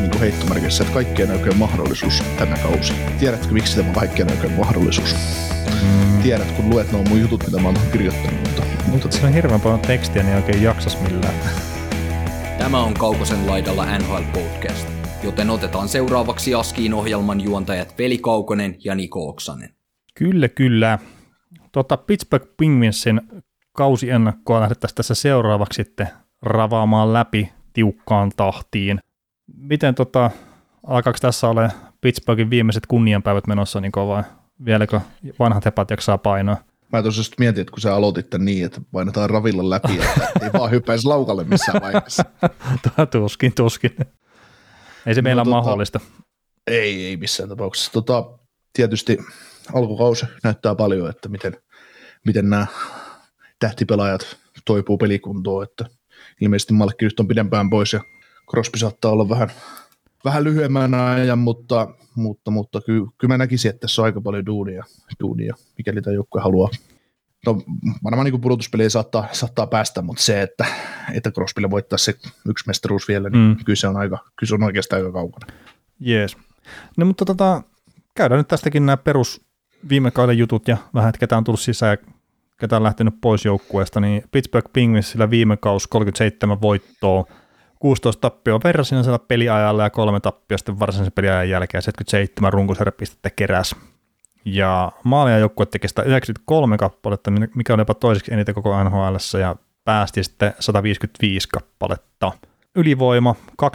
Niin kuin heittomerkissä, että kaikkien oikein mahdollisuus tämä kausi. Tiedätkö, miksi tämä on kaikkien oikein mahdollisuus? Mm. Tiedät, kun luet nuo mun jutut, mitä mä oon kirjoittanut, mutta, Mutta siinä on hirveän paljon tekstiä, niin ei oikein jaksas millään. Tämä on Kaukosen laidalla NHL Podcast, joten otetaan seuraavaksi Askiin ohjelman juontajat Veli Kaukonen ja Niko Oksanen. Kyllä, kyllä. Tota Pittsburgh Penguinsin kausiennakkoa lähdettäisiin tässä seuraavaksi sitten ravaamaan läpi tiukkaan tahtiin. Miten tota, alkaako tässä ole Pittsburghin viimeiset kunnianpäivät menossa niin vai vieläkö vanhat hepat jaksaa painoa? mä tosiaan just mietin, että kun sä aloitit tän niin, että painetaan ravilla läpi, että ei vaan hyppäisi laukalle missään vaiheessa. tuskin, tuskin. Ei se No meillä ole tota- mahdollista. Ei, ei missään tapauksessa. Tota, tietysti alkukausi näyttää paljon, että miten, miten nämä tähtipelaajat toipuu pelikuntoon, että ilmeisesti Malkki nyt on pidempään pois ja Crosby saattaa olla vähän, vähän lyhyemmän ajan, mutta, mutta, mutta kyllä, kyllä mä näkisin, että tässä on aika paljon duunia, duunia mikäli tämä joukkue haluaa. No varmaan niin pudotuspeliä saattaa, saattaa päästä, mutta se, että, että Crosbylle voittaa se yksi mestaruus vielä, niin Mm. mm. kyllä, se on aika, kyllä se on oikeastaan aika kaukana. Jees. No mutta tota, käydään nyt tästäkin nämä perus viime kauden jutut ja vähän, että ketä on tullut sisään ja ketä on lähtenyt pois joukkueesta, niin Pittsburgh Penguinsillä viime kaus 37 voittoa, 16 tappioa verrasinnaisella peliajalla ja kolme tappioa sitten varsinaisen peliajan jälkeen 77 runkosarjapistettä keräs. Ja maalia joukkue teki 193 kappaletta, mikä on jopa toiseksi eniten koko NHL ja päästi sitten 155 kappaletta. Ylivoima 23,7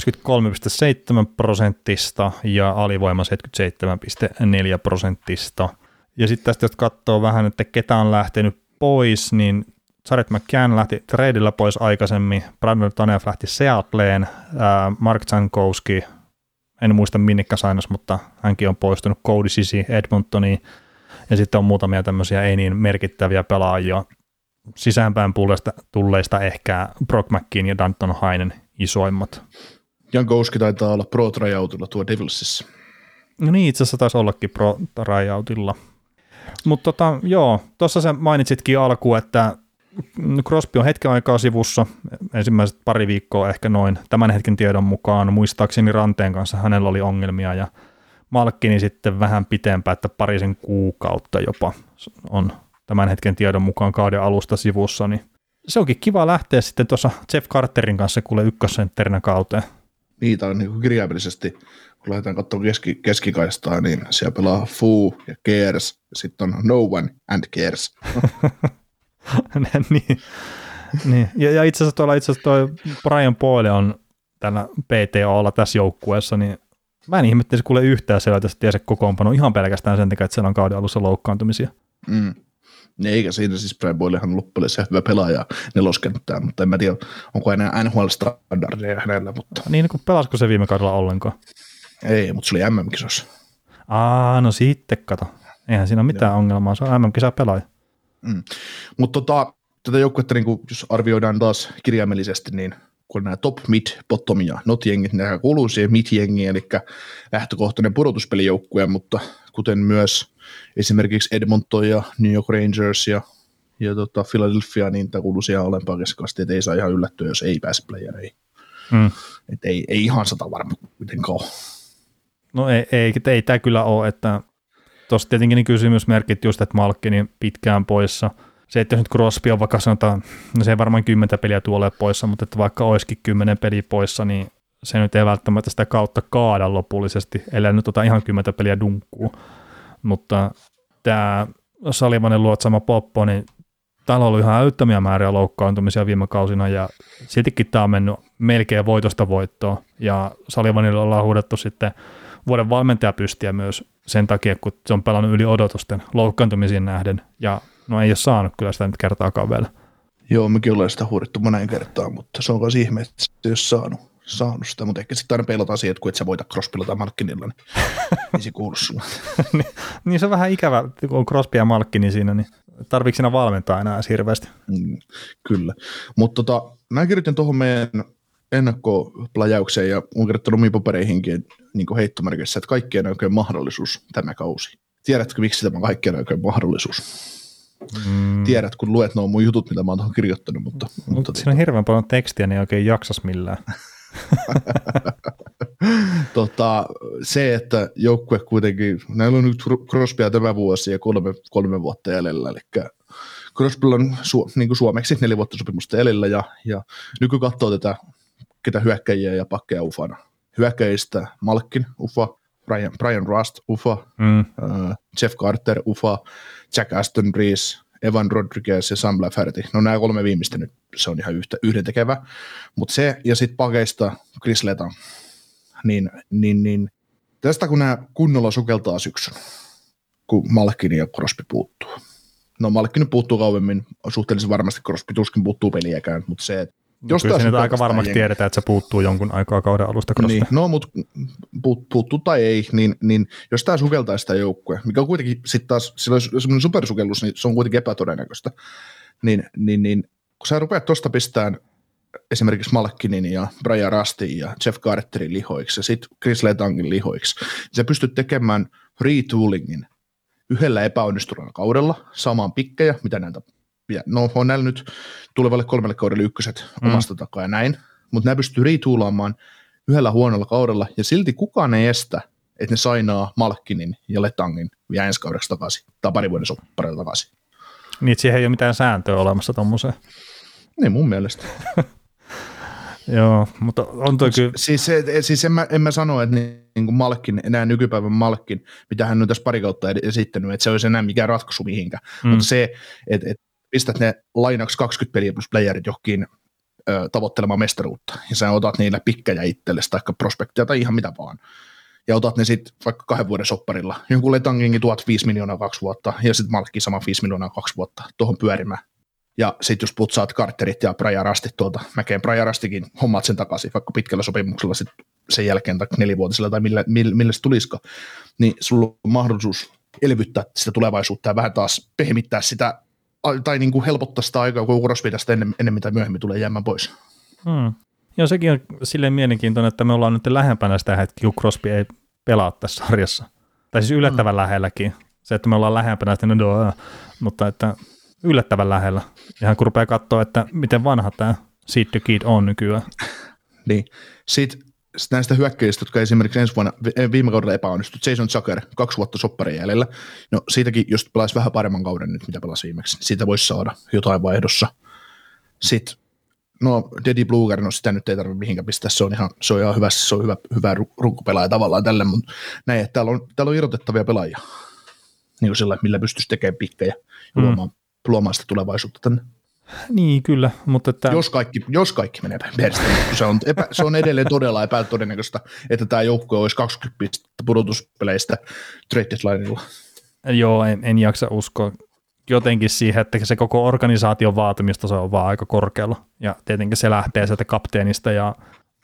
prosentista ja alivoima 77,4 prosentista. Ja sitten tästä, jos katsoo vähän, että ketä on lähtenyt pois, niin Saret McCann lähti tradeilla pois aikaisemmin, Brandon Tanev lähti Seattleen, Mark Jankowski, en muista minnikka sainas, mutta hänkin on poistunut, Cody Sisi Edmontoniin, ja sitten on muutamia tämmöisiä ei niin merkittäviä pelaajia, sisäänpäin tulleista, tulleista ehkä Brock McKean ja Danton Hainen isoimmat. Jankowski taitaa olla pro tryoutilla tuo Devilsissa. No niin, itse asiassa taisi ollakin pro tryoutilla. Mutta tota, joo, tuossa sä mainitsitkin alkuun, että Crosby on hetken aikaa sivussa, ensimmäiset pari viikkoa ehkä noin, tämän hetken tiedon mukaan, muistaakseni Ranteen kanssa hänellä oli ongelmia ja Malkkini sitten vähän pitempään, että parisen kuukautta jopa on tämän hetken tiedon mukaan kauden alusta sivussa, niin se onkin kiva lähteä sitten tuossa Jeff Carterin kanssa kuule ykkössentterinä kauteen. Niitä on niin kirjaimellisesti, kun lähdetään katsomaan keski, keskikaistaa, niin siellä pelaa Foo ja Cares, ja sitten on No One and Cares. niin, niin. Ja, ja itse asiassa tuolla itse asiassa toi Brian Boyle on tällä PTOlla tässä joukkueessa, niin mä en ihmettelisi kuule yhtään siellä tästä tiedä se kokoonpano ihan pelkästään sen takia, että siellä on kauden alussa loukkaantumisia. Mm. Eikä siinä siis Brian Boylehan loppujen hyvä pelaaja neloskenttää, mutta en mä tiedä, onko enää NHL-standardeja hänellä, mutta Niin, kun pelasko se viime kaudella ollenkaan? ei, mutta se oli MM-kisossa. Aa, no sitten kato. Eihän siinä ole mitään Joo. ongelmaa, se on MM-kisa pelaaja. Mm. Mutta tota, tätä joukkuetta, niin jos arvioidaan taas kirjaimellisesti, niin kun nämä top, mid, bottom ja not jengit, ne kuuluu siihen mid jengiin, eli lähtökohtainen pudotuspelijoukkue, mutta kuten myös esimerkiksi Edmonton ja New York Rangers ja, ja tota Philadelphia, niin tämä kuuluu siihen alempaan keskikasti, että ei saa ihan yllättyä, jos ei pääse playereihin. Mm. Et ei, ei ihan sata varma kuitenkaan ole. No ei, ei, ei tämä kyllä ole, että tuossa tietenkin niin kysymysmerkit just, että Malkkini pitkään poissa. Se, että jos nyt Crosby on vaikka sanotaan, no se ei varmaan kymmentä peliä tuolle poissa, mutta että vaikka olisikin kymmenen peliä poissa, niin se nyt ei välttämättä sitä kautta kaada lopullisesti, ellei nyt ota ihan kymmentä peliä dunkkuu. Mutta tämä Salivanen luotsama poppo, niin täällä on ollut ihan älyttömiä määriä loukkaantumisia viime kausina ja siltikin tämä on mennyt melkein voitosta voittoon ja Salivanille ollaan huudettu sitten vuoden valmentajapystiä myös sen takia, kun se on pelannut yli odotusten loukkaantumisiin nähden ja no ei ole saanut kyllä sitä nyt kertaakaan vielä. Joo, mekin ollaan sitä huudettu monen kertaan, mutta se on myös ihme, että se ei ole saanut. saanut sitä, mutta ehkä sitten aina peilataan siihen, että kun et sä voita Crosbylla tai Malkinilla, niin ei se kuulu sulle. niin, niin se on vähän ikävä, kun on Crosby ja Malkkini siinä, niin tarviiko siinä valmentaa enää hirveästi? Mm, kyllä, mutta tota, mä kirjoitin tuohon meidän ennakkoplajaukseen ja olen kirjoittanut omiin papereihinkin niin heittomerkissä, että kaikkien oikein mahdollisuus tämä kausi. Tiedätkö, miksi tämä on kaikkien oikein mahdollisuus? Mm. Tiedät, kun luet nuo mun jutut, mitä mä oon tuohon kirjoittanut. Mutta, mutta, mutta siinä on hirveän paljon tekstiä, niin ei oikein jaksas millään. tota, se, että joukkue kuitenkin, näillä on nyt Crosbya tämä vuosi ja kolme, kolme vuotta jäljellä, eli Crosbylla on su, niin kuin suomeksi neljä vuotta sopimusta jäljellä ja, ja nyky katsoo tätä, ketä hyökkäjiä ja pakkeja ufana. Hyökkäjistä Malkin, ufa, Brian, Brian Rust, ufa, mm. uh, Jeff Carter, ufa, Jack Aston Reese, Evan Rodriguez ja Sam Lafferty. No nämä kolme viimeistä nyt, se on ihan yhtä, yhdentekevä. Mutta se ja sitten pakeista Chris Leta, niin, niin, niin tästä kun nämä kunnolla sukeltaa syksyn, kun Malkin ja Crosby puuttuu. No Malkin puuttuu kauemmin, suhteellisen varmasti Crosby tuskin puuttuu peliäkään, mutta se, että jos Kyllä siinä aika varmasti jengi. tiedetään, että se puuttuu jonkun aikaa kauden alusta. Niin, no mutta puut, puuttuu tai ei, niin, niin jos tämä sukeltaa sitä joukkueen, mikä on kuitenkin sitten taas, sillä olisi semmoinen supersukellus, niin se on kuitenkin epätodennäköistä, niin, niin, niin kun sä rupeat tuosta pistämään esimerkiksi Malkkinin ja Brian Rustin ja Jeff Carterin lihoiksi ja sitten Chris Letangin lihoiksi, niin sä pystyt tekemään retoolingin yhdellä epäonnistuneella kaudella, saamaan pikkejä, mitä näitä no on näillä nyt tulevalle kolmelle kaudelle ykköset mm. omasta takaa ja näin, mutta nämä pystyy rituulaamaan yhdellä huonolla kaudella, ja silti kukaan ei estä, että ne sainaa Malkkinin ja Letangin vielä ensi kaudeksi takaisin, tai pari vuoden sopparilla takaisin. Niin, siihen ei ole mitään sääntöä olemassa tuommoiseen. Niin mun mielestä. Joo, mutta on toi kyllä... Siis, siis en, mä, en mä sano, että niin, niin kuin Malkin, enää nykypäivän Malkin, mitä hän on tässä pari kautta esittänyt, että se olisi enää mikään ratkaisu mihinkään. Mm. Mutta se, että, että pistät ne lainaksi 20 peliä plus playerit johonkin ö, tavoittelemaan mestaruutta, ja sä otat niillä pikkejä itsellesi, tai prospektia tai ihan mitä vaan, ja otat ne sitten vaikka kahden vuoden sopparilla, jonkun Letangingin tuot 5 miljoonaa kaksi vuotta, ja sitten Malkki sama 5 miljoonaa kaksi vuotta tuohon pyörimään. Ja sitten jos putsaat Carterit ja Brian Rastit tuolta mäkeen, Brian Rastikin hommaat sen takaisin, vaikka pitkällä sopimuksella sit sen jälkeen tai nelivuotisella tai millä, millä, millä se tulisiko, niin sulla on mahdollisuus elvyttää sitä tulevaisuutta ja vähän taas pehmittää sitä tai niin kuin helpottaa sitä aikaa, kun Crosby tästä ennen, ennen mitä myöhemmin tulee jäämään pois. Hmm. Joo, sekin on silleen mielenkiintoinen, että me ollaan nyt lähempänä sitä hetkeä, kun Crosby ei pelaa tässä sarjassa. Tai siis yllättävän hmm. lähelläkin. Se, että me ollaan lähempänä sitä, no, mutta että yllättävän lähellä. Ihan kun rupeaa katsoa, että miten vanha tämä Seed the Kid on nykyään. niin. Sitten näistä hyökkäjistä, jotka esimerkiksi ensi vuonna, viime kaudella epäonnistui, Jason Zucker, kaksi vuotta sopparin jäljellä, no siitäkin, jos pelaisi vähän paremman kauden nyt, mitä pelasi viimeksi, niin siitä voisi saada jotain vaihdossa. Sitten, no Dedi Bluger, no sitä nyt ei tarvitse mihinkään pistää, se on ihan, se on ihan hyvä, se on hyvä, hyvä runkopelaaja tavallaan tälle, mutta näin, että täällä on, täällä on irrotettavia pelaajia, niin kuin sillä, millä pystyisi tekemään pikkejä ja mm. luomaan, luomaan sitä tulevaisuutta tänne. Niin, kyllä. Mutta että... jos, kaikki, jos kaikki menee perstään, se on, epä, se on edelleen todella epätodennäköistä, että tämä joukko olisi 20 pistettä pudotuspeleistä trade lineilla. Joo, en, en jaksa uskoa jotenkin siihen, että se koko organisaation se on vaan aika korkealla. Ja tietenkin se lähtee sieltä kapteenista ja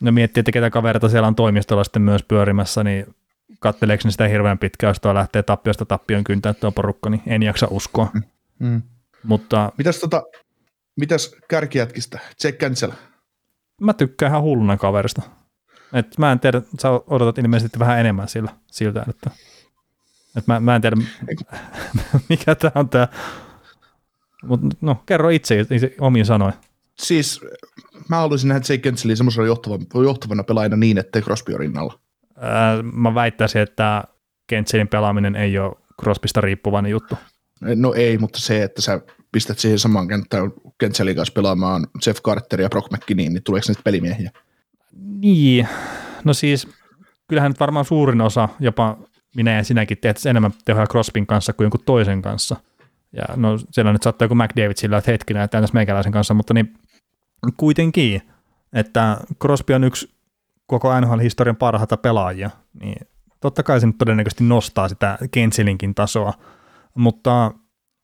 ne miettii, että ketä kaverita siellä on toimistolla sitten myös pyörimässä, niin katseleeko ne sitä hirveän pitkään, jos tuo lähtee tappiosta tappion kyntää tuo porukka, niin en jaksa uskoa. Mm. mm. Mutta, Mitäs tota, Mitäs kärkijätkistä? Jack Cancel. Mä tykkään ihan hulluna kaverista. Et mä en tiedä, sä odotat ilmeisesti vähän enemmän sillä, siltä, että et mä, mä en tiedä, mikä tämä on tämä. Mutta no, kerro itse, itse omiin sanoin. Siis mä haluaisin nähdä Jake Kenselin semmoisena johtavana, johtavana pelaajana niin, ettei Crosby ole rinnalla. Ää, mä väittäisin, että Kentselin pelaaminen ei ole Crosbysta riippuvainen juttu. No ei, mutta se, että sä pistät siihen samaan kenttään Kentselin kanssa pelaamaan Jeff Carter ja Brock McKinnon, niin tuleeko niistä pelimiehiä? Niin, no siis kyllähän nyt varmaan suurin osa, jopa minä ja sinäkin teet enemmän tehoja Crospin kanssa kuin jonkun toisen kanssa. Ja no siellä nyt saattaa joku McDavid sillä, että hetkinen, että tässä meikäläisen kanssa, mutta niin kuitenkin, että Crosby on yksi koko NHL-historian parhaita pelaajia, niin totta kai se nyt todennäköisesti nostaa sitä Kentselinkin tasoa, mutta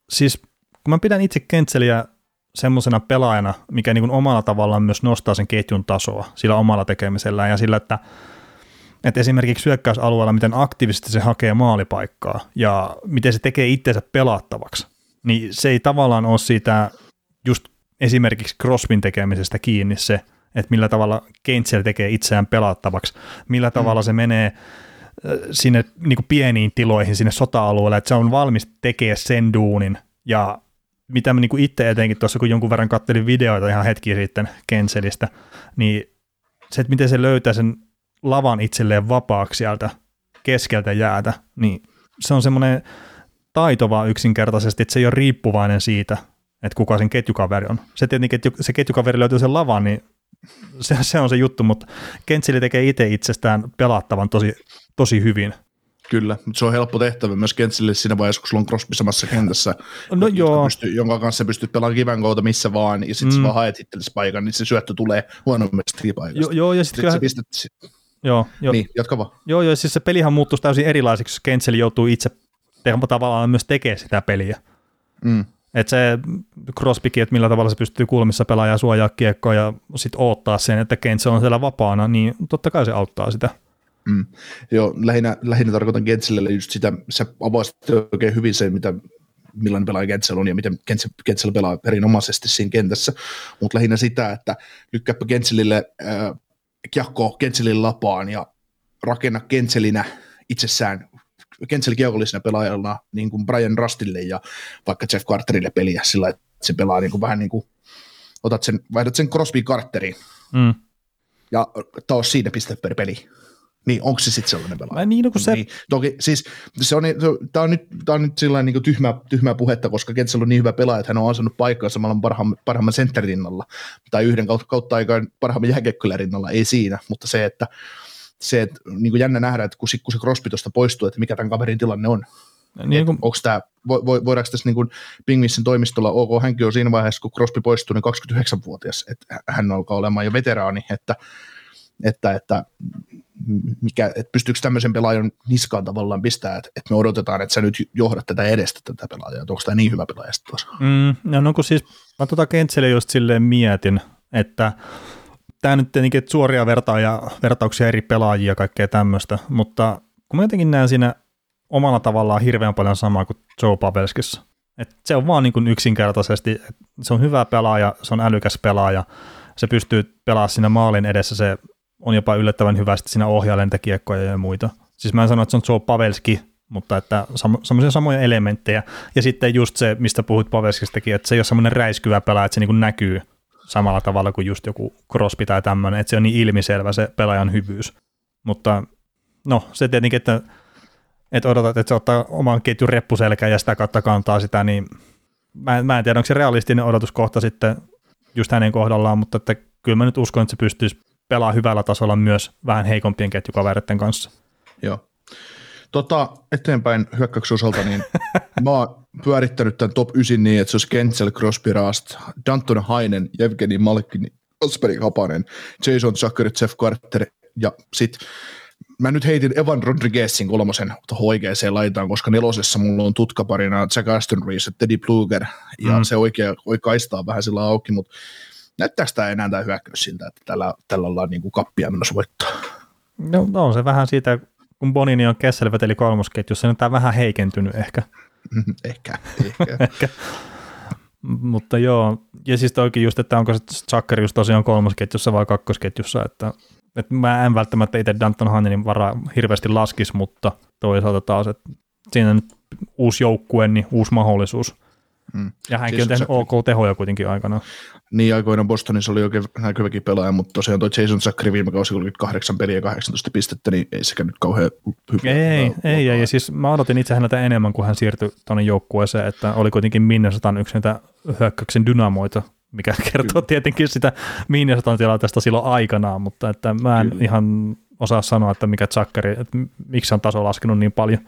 siis kun mä pidän itse Kentseliä semmoisena pelaajana, mikä niin kuin omalla tavallaan myös nostaa sen ketjun tasoa sillä omalla tekemisellään ja sillä, että, että esimerkiksi syökkäysalueella, miten aktiivisesti se hakee maalipaikkaa ja miten se tekee itsensä pelattavaksi, niin se ei tavallaan ole siitä just esimerkiksi Crosbyn tekemisestä kiinni se, että millä tavalla Kentsel tekee itseään pelattavaksi, millä tavalla mm. se menee äh, sinne niin kuin pieniin tiloihin, sinne sota-alueelle, että se on valmis tekemään sen duunin ja mitä mä niin itse etenkin tuossa, kun jonkun verran kattelin videoita ihan hetki sitten Kenselistä, niin se, että miten se löytää sen lavan itselleen vapaaksi sieltä keskeltä jäätä, niin se on semmoinen taitova yksinkertaisesti, että se ei ole riippuvainen siitä, että kuka sen ketjukaveri on. Se tietenkin, että se ketjukaveri löytyy sen lavan, niin se, se on se juttu, mutta Kentseli tekee itse itsestään pelattavan tosi, tosi hyvin. Kyllä, mutta se on helppo tehtävä myös Kentsille siinä vaiheessa, kun sulla on Crosby samassa kentässä, no joo. Pystyy, jonka kanssa pystyt pelaamaan kiven kautta missä vaan, ja sitten mm. sä vaan haet itsellesi paikan, niin se syöttö tulee huonommasta paikasta. Joo, joo ja sitten sit kyllähän... pistät... Joo, joo. Niin, jatka vaan. Joo, joo, siis se pelihan muuttuisi täysin erilaiseksi, jos Kentseli joutuu itse tavallaan myös tekemään sitä peliä. Mm. Että se Crosbykin, että millä tavalla se pystyy kulmissa pelaamaan ja suojaa kiekkoa ja sitten odottaa sen, että Kentse on siellä vapaana, niin totta kai se auttaa sitä. Mm. Joo, lähinnä, lähinnä tarkoitan Gentselle just sitä, sä avasit oikein hyvin sen, mitä, millainen pelaaja Gentsel on ja miten Gentsel pelaa erinomaisesti siinä kentässä, mutta lähinnä sitä, että lykkääpä Gentselille äh, kiekko Gentselin lapaan ja rakenna Gentselinä itsessään Kentsel kiekollisena pelaajana niin kuin Brian Rustille ja vaikka Jeff Carterille peliä sillä, että se pelaa niin kuin vähän niin kuin, otat sen, vaihdat sen Crosby Carteriin mm. ja taas siinä piste per peli. Niin, onko se sitten sellainen pelaaja? Niin, no kun se... Niin, toki, siis se on, tämä on nyt, tää on nyt sillä niin tyhmää, tyhmää puhetta, koska Kentsel on niin hyvä pelaaja, että hän on ansannut paikkaa samalla parhaamman, parhaamman sentterin rinnalla, tai yhden kautta, kautta aikaan parhaamman jääkekkölän rinnalla, ei siinä, mutta se, että se, että niin kuin jännä nähdä, että kun, kun se Crosby tuosta poistuu, että mikä tämän kaverin tilanne on. Niin kun... Onko tämä, vo, vo, voidaanko tässä niin Pingvissin toimistolla, ok, hänkin on siinä vaiheessa, kun Crosby poistuu, niin 29-vuotias, että hän alkaa olemaan jo veteraani, että, että, että mikä, että pystyykö tämmöisen pelaajan niskaan tavallaan pistää, että, että me odotetaan, että sä nyt johdat tätä edestä tätä pelaajaa, että onko tämä niin hyvä pelaaja sitten mm, no, no kun siis mä tuota Kentselle just silleen mietin, että tämä nyt tietenkin että suoria vertauja, vertauksia eri pelaajia ja kaikkea tämmöistä, mutta kun mä jotenkin näen siinä omalla tavallaan hirveän paljon samaa kuin Joe Pavelskissa. Et se on vaan niin kuin yksinkertaisesti, että se on hyvä pelaaja, se on älykäs pelaaja, se pystyy pelaamaan siinä maalin edessä, se on jopa yllättävän hyvästi siinä ohjaa lentäkiekkoja ja muita. Siis mä en sano, että se on Joe Pavelski, mutta että semmoisia samoja elementtejä. Ja sitten just se, mistä puhuit Pavelskistakin, että se ei ole semmoinen räiskyvä pelaaja, että se niin näkyy samalla tavalla kuin just joku Crosby tai tämmöinen, että se on niin ilmiselvä se pelaajan hyvyys. Mutta no, se tietenkin, että, että odotat, että se ottaa oman ketjun reppuselkään ja sitä kautta kantaa sitä, niin mä, mä en tiedä, onko se realistinen odotuskohta sitten just hänen kohdallaan, mutta että kyllä mä nyt uskon, että se pystyisi pelaamaan hyvällä tasolla myös vähän heikompien ketjukavereiden kanssa. Joo. Tota, eteenpäin hyökkäyksen osalta, niin mä oon pyörittänyt tämän top 9 niin, että se olisi Kentsel, Crosby, Rast, Danton Hainen, Evgeni Malkin, Osperi Hapanen, Jason Zucker, Jeff Carter ja sitten mä nyt heitin Evan Rodriguezin kolmosen oikeaan laitaan, koska nelosessa mulla on tutkaparina Jack Aston Reese, Teddy Pluger, ja mm. se oikea, oikea kaistaa vähän sillä auki, mutta näyttääkö tämä enää tämä hyökkäys siltä, että tällä, tällä ollaan niin kuin kappia menossa voittaa? No, no on se vähän siitä, kun Bonini on Kessel veteli kolmosketjussa, niin tämä on vähän heikentynyt ehkä. ehkä, ehkä. ehkä. Mutta joo, ja siis toikin just, että onko se Zucker just tosiaan kolmosketjussa vai kakkosketjussa, että, että mä en välttämättä itse Danton Hannenin varaa hirveästi laskisi, mutta toisaalta taas, että siinä nyt uusi joukkue, niin uusi mahdollisuus. Mm. Ja hänkin siis on tehnyt ok tehoja kuitenkin aikana. Niin, aikoinaan Bostonissa oli oikein näkyväkin pelaaja, mutta tosiaan tuo Jason Zachary viime kausi 38 peliä ja 18 pistettä, niin ei sekä nyt kauhean hyvä. Ei, ei, ei, ei, ja siis mä odotin itse häneltä enemmän, kun hän siirtyi tuonne joukkueeseen, että oli kuitenkin Minnesotan yksi näitä hyökkäyksen dynamoita, mikä kertoo Kyllä. tietenkin sitä Minnesotan tilanteesta silloin aikanaan, mutta että mä en kyllä. ihan osaa sanoa, että mikä Zachary, että miksi on taso laskenut niin paljon.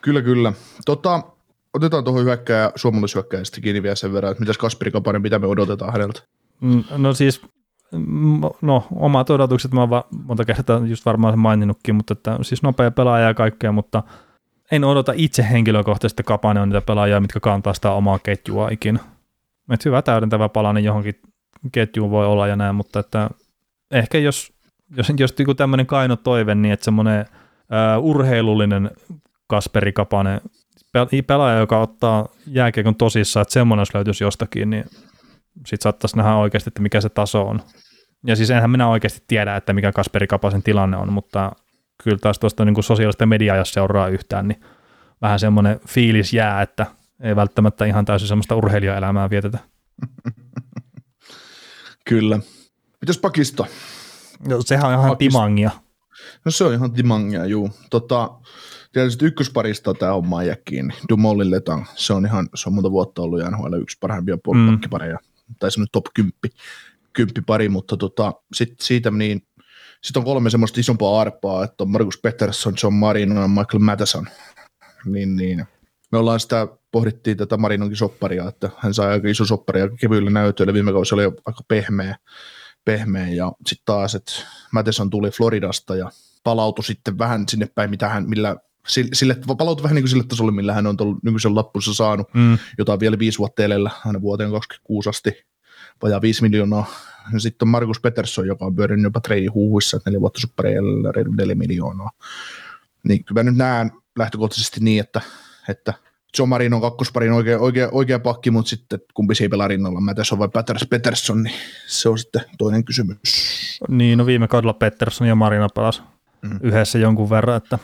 Kyllä, kyllä. Tota, otetaan tuohon hyökkääjä, suomalaishyökkääjästä kiinni vielä sen verran, että mitäs Kasperi Kapanen, mitä me odotetaan häneltä? Mm, no siis, no omat odotukset mä oon monta kertaa just varmaan sen maininnutkin, mutta että, siis nopea pelaaja ja kaikkea, mutta en odota itse henkilökohtaisesti Kapanen on niitä pelaajia, mitkä kantaa sitä omaa ketjua ikinä. Että hyvä täydentävä palanen johonkin ketjuun voi olla ja näin, mutta että ehkä jos, jos, jos tämmöinen kaino toive, niin että semmoinen urheilullinen Kasperi Kapanen, pelaaja, joka ottaa jääkiekon tosissaan, että semmoinen jos löytyisi jostakin, niin sitten saattaisi nähdä oikeasti, että mikä se taso on. Ja siis enhän minä oikeasti tiedä, että mikä Kasperi Kapasen tilanne on, mutta kyllä taas tuosta niin kuin sosiaalista mediaa, jos seuraa yhtään, niin vähän semmoinen fiilis jää, että ei välttämättä ihan täysin semmoista urheilijaelämää vietetä. Kyllä. Mitäs pakisto? No, sehän on ihan pakisto. timangia. No se on ihan timangia, juu. Tota, tietysti ykkösparista tämä homma jää kiinni. Dumolin Letang, se on ihan, se on monta vuotta ollut ja NHL yksi parhaimpia puolipakkipareja, mm. tai semmoinen top 10, 10 pari, mutta tota, sit siitä niin, sitten on kolme semmoista isompaa arpaa, että on Markus Peterson, John Marino ja Michael Matheson. Niin, niin. Me ollaan sitä, pohdittiin tätä Marinonkin sopparia, että hän sai aika iso soppari ja kevyillä näytöillä. Viime kausi oli aika pehmeä, pehmeä ja sitten taas, että Matheson tuli Floridasta ja palautui sitten vähän sinne päin, mitä hän, millä sille, palautui vähän niin kuin sille tasolle, millä hän on tullut nykyisen lappunsa saanut, mm. jota on vielä viisi vuotta edellä, aina vuoteen 26 asti, vajaa viisi miljoonaa. Ja sitten on Markus Peterson, joka on pyörinyt jopa treidin huuhuissa, että neljä vuotta suppareilla reilu neljä miljoonaa. Niin kyllä mä nyt näen lähtökohtaisesti niin, että, että John Marin on kakkosparin oikea, oikea, oikea pakki, mutta sitten kumpi siinä pelaa rinnalla, Mätäson vai Peters Peterson, niin se on sitten toinen kysymys. Niin, no viime kaudella Peterson ja Marina pelasi mm. yhdessä jonkun verran, että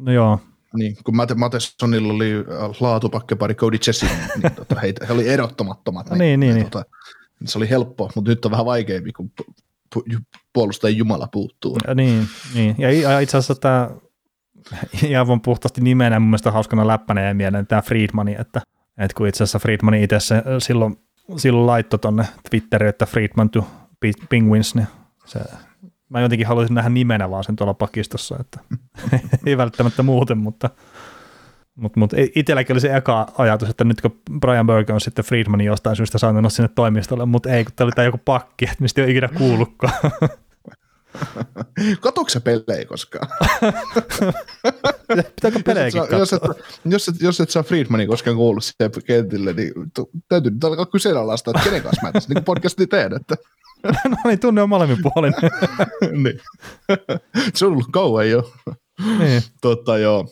no joo. Niin, kun Mate, Matessonilla oli laatupakkepari Cody Chessin, niin tota, he, he oli erottamattomat. Niin, niin, niin, niin. Tota, se oli helppo, mutta nyt on vähän vaikeampi, kun puolustajan Jumala puuttuu. Ja niin, niin. ja itse asiassa tämä ihan puhtaasti nimenä mun mielestä hauskana läppänä ja mieleen tämä Friedmani, että, että kun itse asiassa Friedmani itse se silloin, silloin laittoi tonne Twitteriin, että Friedman to Penguins, niin se, mä jotenkin haluaisin nähdä nimenä vaan sen tuolla pakistossa, että ei välttämättä muuten, mutta mutta mut itselläkin oli se eka ajatus, että nyt kun Brian Burke on sitten Friedmanin jostain syystä saanut sinne toimistolle, mutta ei, kun tämä oli tämä joku pakki, että mistä ei ole ikinä kuullutkaan. Katoiko sä pelejä koskaan? Pitääkö pelejäkin katsoa? Jos et, jos, et, jos et saa Friedmanin koskaan kuullut siihen kentille, niin täytyy nyt alkaa kyseenalaistaa, että kenen kanssa mä tässä niin podcasti teen. Että. no niin, tunne on molemmin puolin. niin. se on ollut kauan jo. Niin. Totta, joo.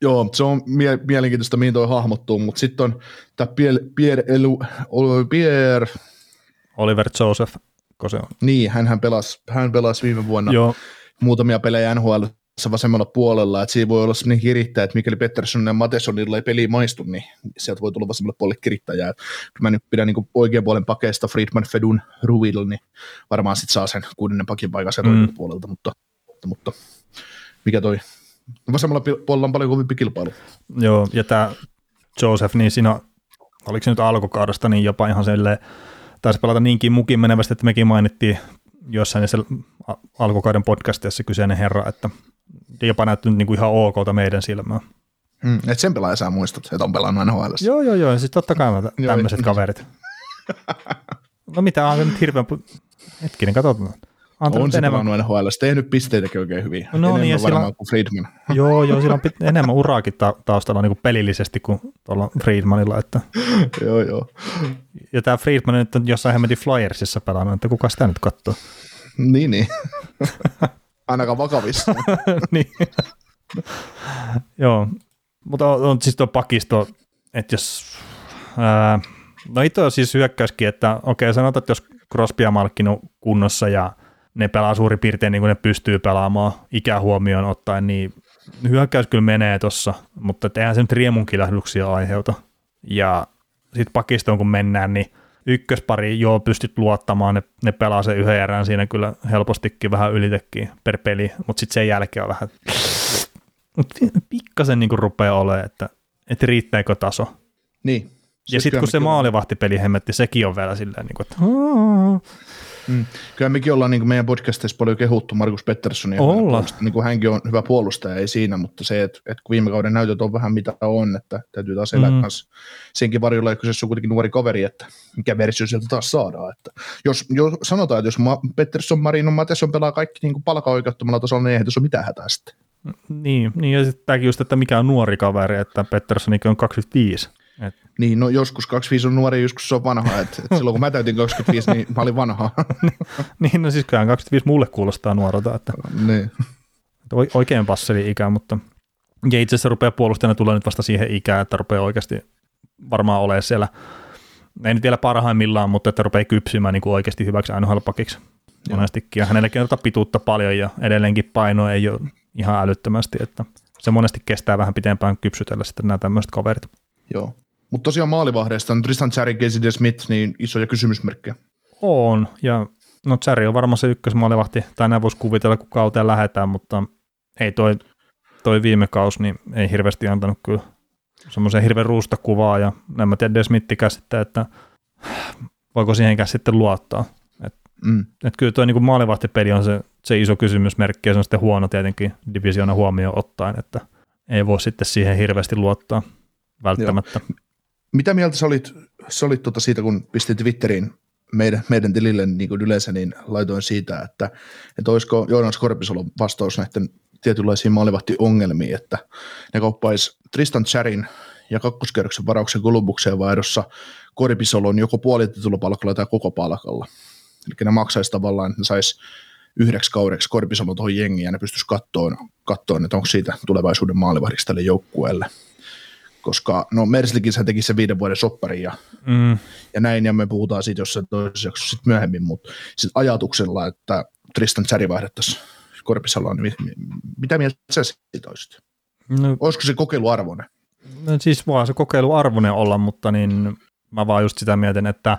Joo, se on mie- mielenkiintoista, mihin toi hahmottuu, mutta sitten on tämä Pierre, Pierre, Elu, Pierre, Oliver Joseph, se on. Niin, hän pelasi, hän pelasi viime vuonna Joo. muutamia pelejä NHL vasemmalla puolella, että siinä voi olla sellainen kirittäjä, että mikäli Pettersson ja Matesonilla ei peli maistu, niin sieltä voi tulla vasemmalle puolelle kirittäjää. Kun mä nyt pidän niin oikean puolen pakeista Friedman, Fedun, Ruil, niin varmaan sitten saa sen kuudennen pakin paikan sieltä mm. puolelta, mutta, mutta, mutta mikä toi vasemmalla puolella on paljon kovimpi kilpailu. Joo, ja tämä Joseph, niin siinä oliko se nyt alkukaudesta, niin jopa ihan silleen, taisi pelata niinkin mukin menevästi, että mekin mainittiin jossain niissä alkukauden podcastissa kyseinen herra, että jopa näyttänyt niin kuin ihan okolta meidän silmään. Mm, et sen pelaaja sä muistat, että on pelannut NHL. Joo, joo, joo, siis totta kai tämmöiset kaverit. no mitä, on nyt hirveän... Hetkinen, katsotaan. Antanut on se enemmän... pelannut NHL, tehnyt pisteitäkin oikein hyvin. No enemmän niin, ja varmaan sillä... kuin Friedman. Joo, joo, sillä on pit... enemmän uraakin ta- taustalla niin kuin pelillisesti kuin tuolla Friedmanilla. Että... joo, joo. Ja tämä Friedman nyt on jossain hemmetin Flyersissa pelannut, että kuka sitä nyt katsoo? niin, niin. Ainakaan vakavissa. niin. joo, mutta on, on siis tuo pakisto, että jos... Ää, no itse on siis hyökkäyskin, että okei, sanotaan, että jos Crosby ja Malkin on kunnossa ja ne pelaa suurin piirtein niin kuin ne pystyy pelaamaan ikähuomioon ottaen, niin hyökkäys kyllä menee tuossa, mutta eihän se nyt riemunkilähdyksiä aiheuta. Ja sitten pakistoon kun mennään, niin ykköspari, joo, pystyt luottamaan, ne, ne pelaa se yhden erään siinä kyllä helpostikin vähän ylitekin per peli, mutta sitten sen jälkeen on vähän, pikkasen niin rupeaa olemaan, että, että riittääkö taso. Niin. Ja sitten kun se maalivahtipeli hemmetti, sekin on vielä silleen, niin kuin, että Mm. Kyllä mekin ollaan niin meidän podcastissa paljon kehuttu Markus Petterssonia. Olla. Niin kuin hänkin on hyvä puolustaja, ei siinä, mutta se, että, että kun viime kauden näytöt on vähän mitä on, että täytyy taas elää mm. kanssa senkin varjolla, että se on kuitenkin nuori kaveri, että mikä versio sieltä taas saadaan. Että jos, jos sanotaan, että jos Ma, Pettersson, Marino, Matesson pelaa kaikki niin palkaoikeuttomalla tasolla, niin eihän tässä ole mitään hätää sitten. Niin, niin ja sitten tämäkin just, että mikä on nuori kaveri, että Petterssonikin on 25. Et, Niin, no joskus 25 on nuori, joskus se on vanha. Et, et silloin kun mä täytin 25, niin mä olin vanha. niin, no siis kyllähän 25 mulle kuulostaa nuorelta, että, niin. että oi- oikein passeli ikä, mutta ja itse asiassa rupeaa puolustajana tulee nyt vasta siihen ikään, että rupeaa oikeasti varmaan olemaan siellä, ei nyt vielä parhaimmillaan, mutta että rupeaa kypsymään niin kuin oikeasti hyväksi NHL-pakiksi monestikin. Ja hänelläkin on tota pituutta paljon ja edelleenkin paino ei ole ihan älyttömästi, että se monesti kestää vähän pitempään kypsytellä sitten nämä tämmöiset kaverit. Joo. Mutta tosiaan maalivahdeista on Tristan Cherry, Casey Smith, niin isoja kysymysmerkkejä. On, ja no Cherry on varmaan se ykkösmaalivahti, tai näin voisi kuvitella, kun kauteen lähdetään, mutta ei toi, toi viime kaus, niin ei hirveästi antanut kyllä semmoisen hirveän ruusta kuvaa, ja en mä tiedä Desmittikään sitten, että voiko siihenkään sitten luottaa. Et, Mm. et kyllä tuo niin maalivahtipeli on se, se iso kysymysmerkki, ja se on sitten huono tietenkin divisioona huomioon ottaen, että ei voi sitten siihen hirveästi luottaa välttämättä. Mitä mieltä sä olit, sä olit tota siitä, kun pistit Twitteriin meidän, meidän tilille niin kuin yleensä, niin laitoin siitä, että, että olisiko Joonas Korpisolon vastaus näiden tietynlaisiin maalivahtiongelmiin, että ne kauppaisi Tristan Charin ja kakkoskerroksen varauksen Kolumbukseen vaihdossa Korpisolon joko puolitetulla palkalla tai koko palkalla. Eli ne maksaisi tavallaan, että ne saisi yhdeksi kaudeksi Korpisolon tuohon jengiin ja ne pystyisi kattoon, kattoon, että onko siitä tulevaisuuden maalivahdiksi tälle joukkueelle. Koska no Merslikin se teki sen viiden vuoden sopparin ja Mm, ja näin, ja me puhutaan siitä jossain toisessa jaksossa sit myöhemmin, mutta sit ajatuksella, että Tristan Cherry vaihdettaisiin Korpisaloon, niin mi- mi- mitä mieltä sä siitä olisit? no, Olisiko se kokeiluarvoinen? No siis vaan se kokeilu arvoinen olla, mutta niin mä vaan just sitä mietin, että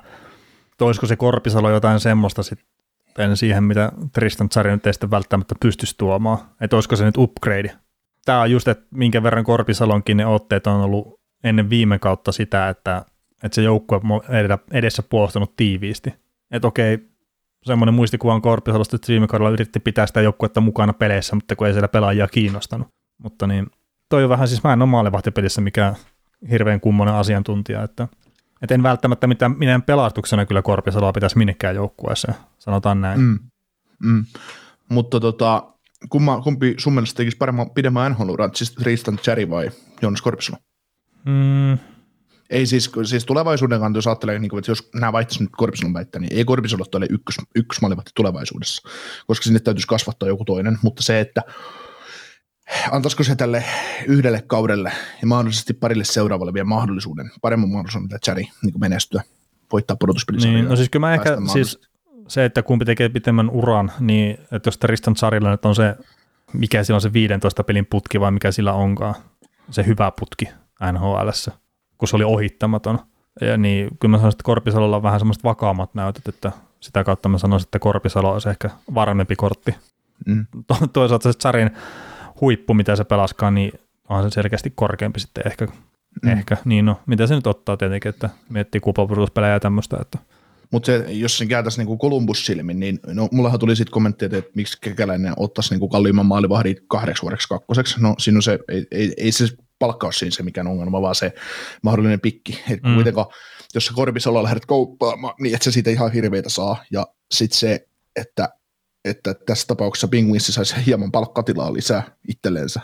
olisiko se Korpisalo jotain semmoista sitten siihen, mitä Tristan Tsari nyt ei sitten välttämättä pystyisi tuomaan. Että olisiko se nyt upgrade. Tämä on just, että minkä verran Korpisalonkin ne otteet on ollut ennen viime kautta sitä, että, että se joukkue on edessä puolustanut tiiviisti. Että okei, semmoinen muistikuva on Korpisalosta, että viime kaudella yritti pitää sitä joukkuetta mukana peleissä, mutta kun ei siellä pelaajia kiinnostanut. Mutta niin, toi on vähän, siis mä en ole maalivahtipelissä mikään hirveän kummonen asiantuntija, että, että en välttämättä mitään, minä pelastuksena kyllä Korpisaloa pitäisi minnekään joukkueessa, sanotaan näin. Mm. Mm. Mutta tota, kumma, kumpi sun mielestä tekisi paremman, pidemmän nhl siis Tristan Cherry vai Jonas Korpisalo? Mm, Ei siis, siis tulevaisuuden kannalta, jos ajattelee, niin kuin, että jos nämä vaihtaisi nyt Korpisalon väittää, niin ei Korpisalo ole ykkös, ykkösmaalivahti tulevaisuudessa, koska sinne täytyisi kasvattaa joku toinen, mutta se, että antaisiko se tälle yhdelle kaudelle ja mahdollisesti parille seuraavalle vielä mahdollisuuden, paremman mahdollisuuden, mitä Chari niin menestyä, voittaa pudotuspelisarjoja. niin, no siis kyllä mä ehkä, siis se, että kumpi tekee pitemmän uran, niin että jos Tristan Sarilla nyt on se, mikä sillä on se 15 pelin putki vai mikä sillä onkaan, se hyvä putki NHLssä, kun se oli ohittamaton. Ja niin kyllä mä sanoisin, että Korpisalolla on vähän semmoiset vakaammat näytöt, että sitä kautta mä sanoisin, että Korpisalo olisi ehkä varmempi kortti. Mm. To- toisaalta se Zarin huippu, mitä se pelaskaan, niin on se selkeästi korkeampi sitten ehkä. Mm. ehkä. Niin no, mitä se nyt ottaa tietenkin, että miettii kupapudotuspelejä ja tämmöistä, että Mutta se, jos sen kääntäisi niin Columbus silmin, niin no, mullahan tuli sitten kommentti, että miksi kekäläinen ottaisi niin kalliimman maalivahdin kahdeksi vuodeksi kakkoseksi. No siinä on se, ei, ei, ei se palkka ole siinä se mikään ongelma, vaan se mahdollinen pikki. Et Mm. kuitenkaan, jos sä Korpisalolla lähdet kauppaamaan, niin et sä siitä ihan hirveitä saa. Ja sitten se, että, että tässä tapauksessa Penguins saisi hieman palkkatilaa lisää itselleensä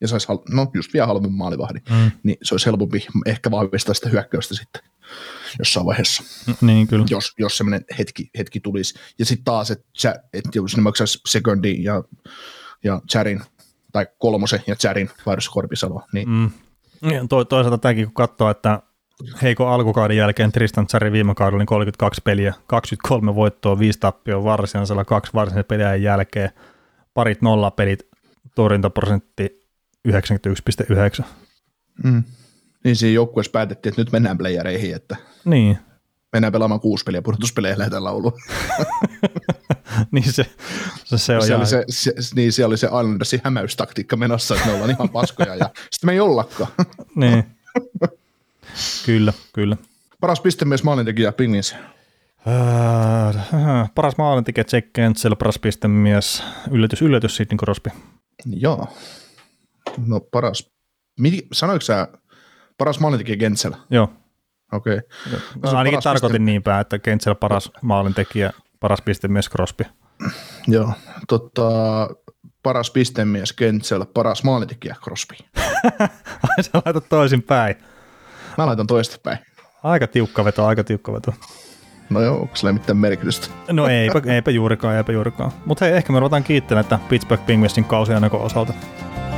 ja saisi, hal- no just vielä halvemman maalivahdin, mm. niin se olisi helpompi ehkä vahvistaa sitä hyökkäystä sitten jossain vaiheessa niin kyllä. jos, jos semmoinen hetki, hetki tulisi. Ja sitten taas, että et jos ne maksaisi sekundin ja, ja Charin, tai kolmosen ja Charin vaihdossa Korpisalo, niin mm. To, toisaalta tämäkin, kun katsoo, että heikon alkukauden jälkeen Tristan Tsari viime kaudella niin 32 peliä, 23 voittoa, 5 tappioa varsinaisella, kaksi varsinaisen pelejä jälkeen, parit nollapelit, torjuntaprosentti 91,9. Mm. niin siinä joukkueessa päätettiin, että nyt mennään playereihin, että Niin, mennään pelaamaan kuusi peliä, pudotuspelejä ja lähdetään lauluun. niin se, se, se on ihan, oli se, se, niin siellä oli se Islandersin hämäystaktiikka menossa, että me ollaan ihan paskoja ja sitten me ei ollakaan. niin. kyllä, kyllä. Paras pistemies maalintekijä Penguins. Öö, paras maalintekijä Jack Kentsel, paras pistemies, yllätys, yllätys Sidney Crosby. Joo. No paras. Miti, sanoiko sä paras maalintekijä Gentsel? Joo, Okei. Okay. no, ainakin tarkoitin niin päin, että Kentsel paras maalintekijä, paras pistemies Crosby. Joo, tota, paras pistemies Kentsel, paras maalintekijä Crosby. Ai sä laitat toisin päin. Mä laitan toista päin. Aika tiukka veto, aika tiukka veto. No joo, onko sillä mitään merkitystä? No eipä, eipä juurikaan, eipä juurikaan. Mutta hei, ehkä me ruvetaan kiittämään, että Pittsburgh Penguinsin kausi osalta.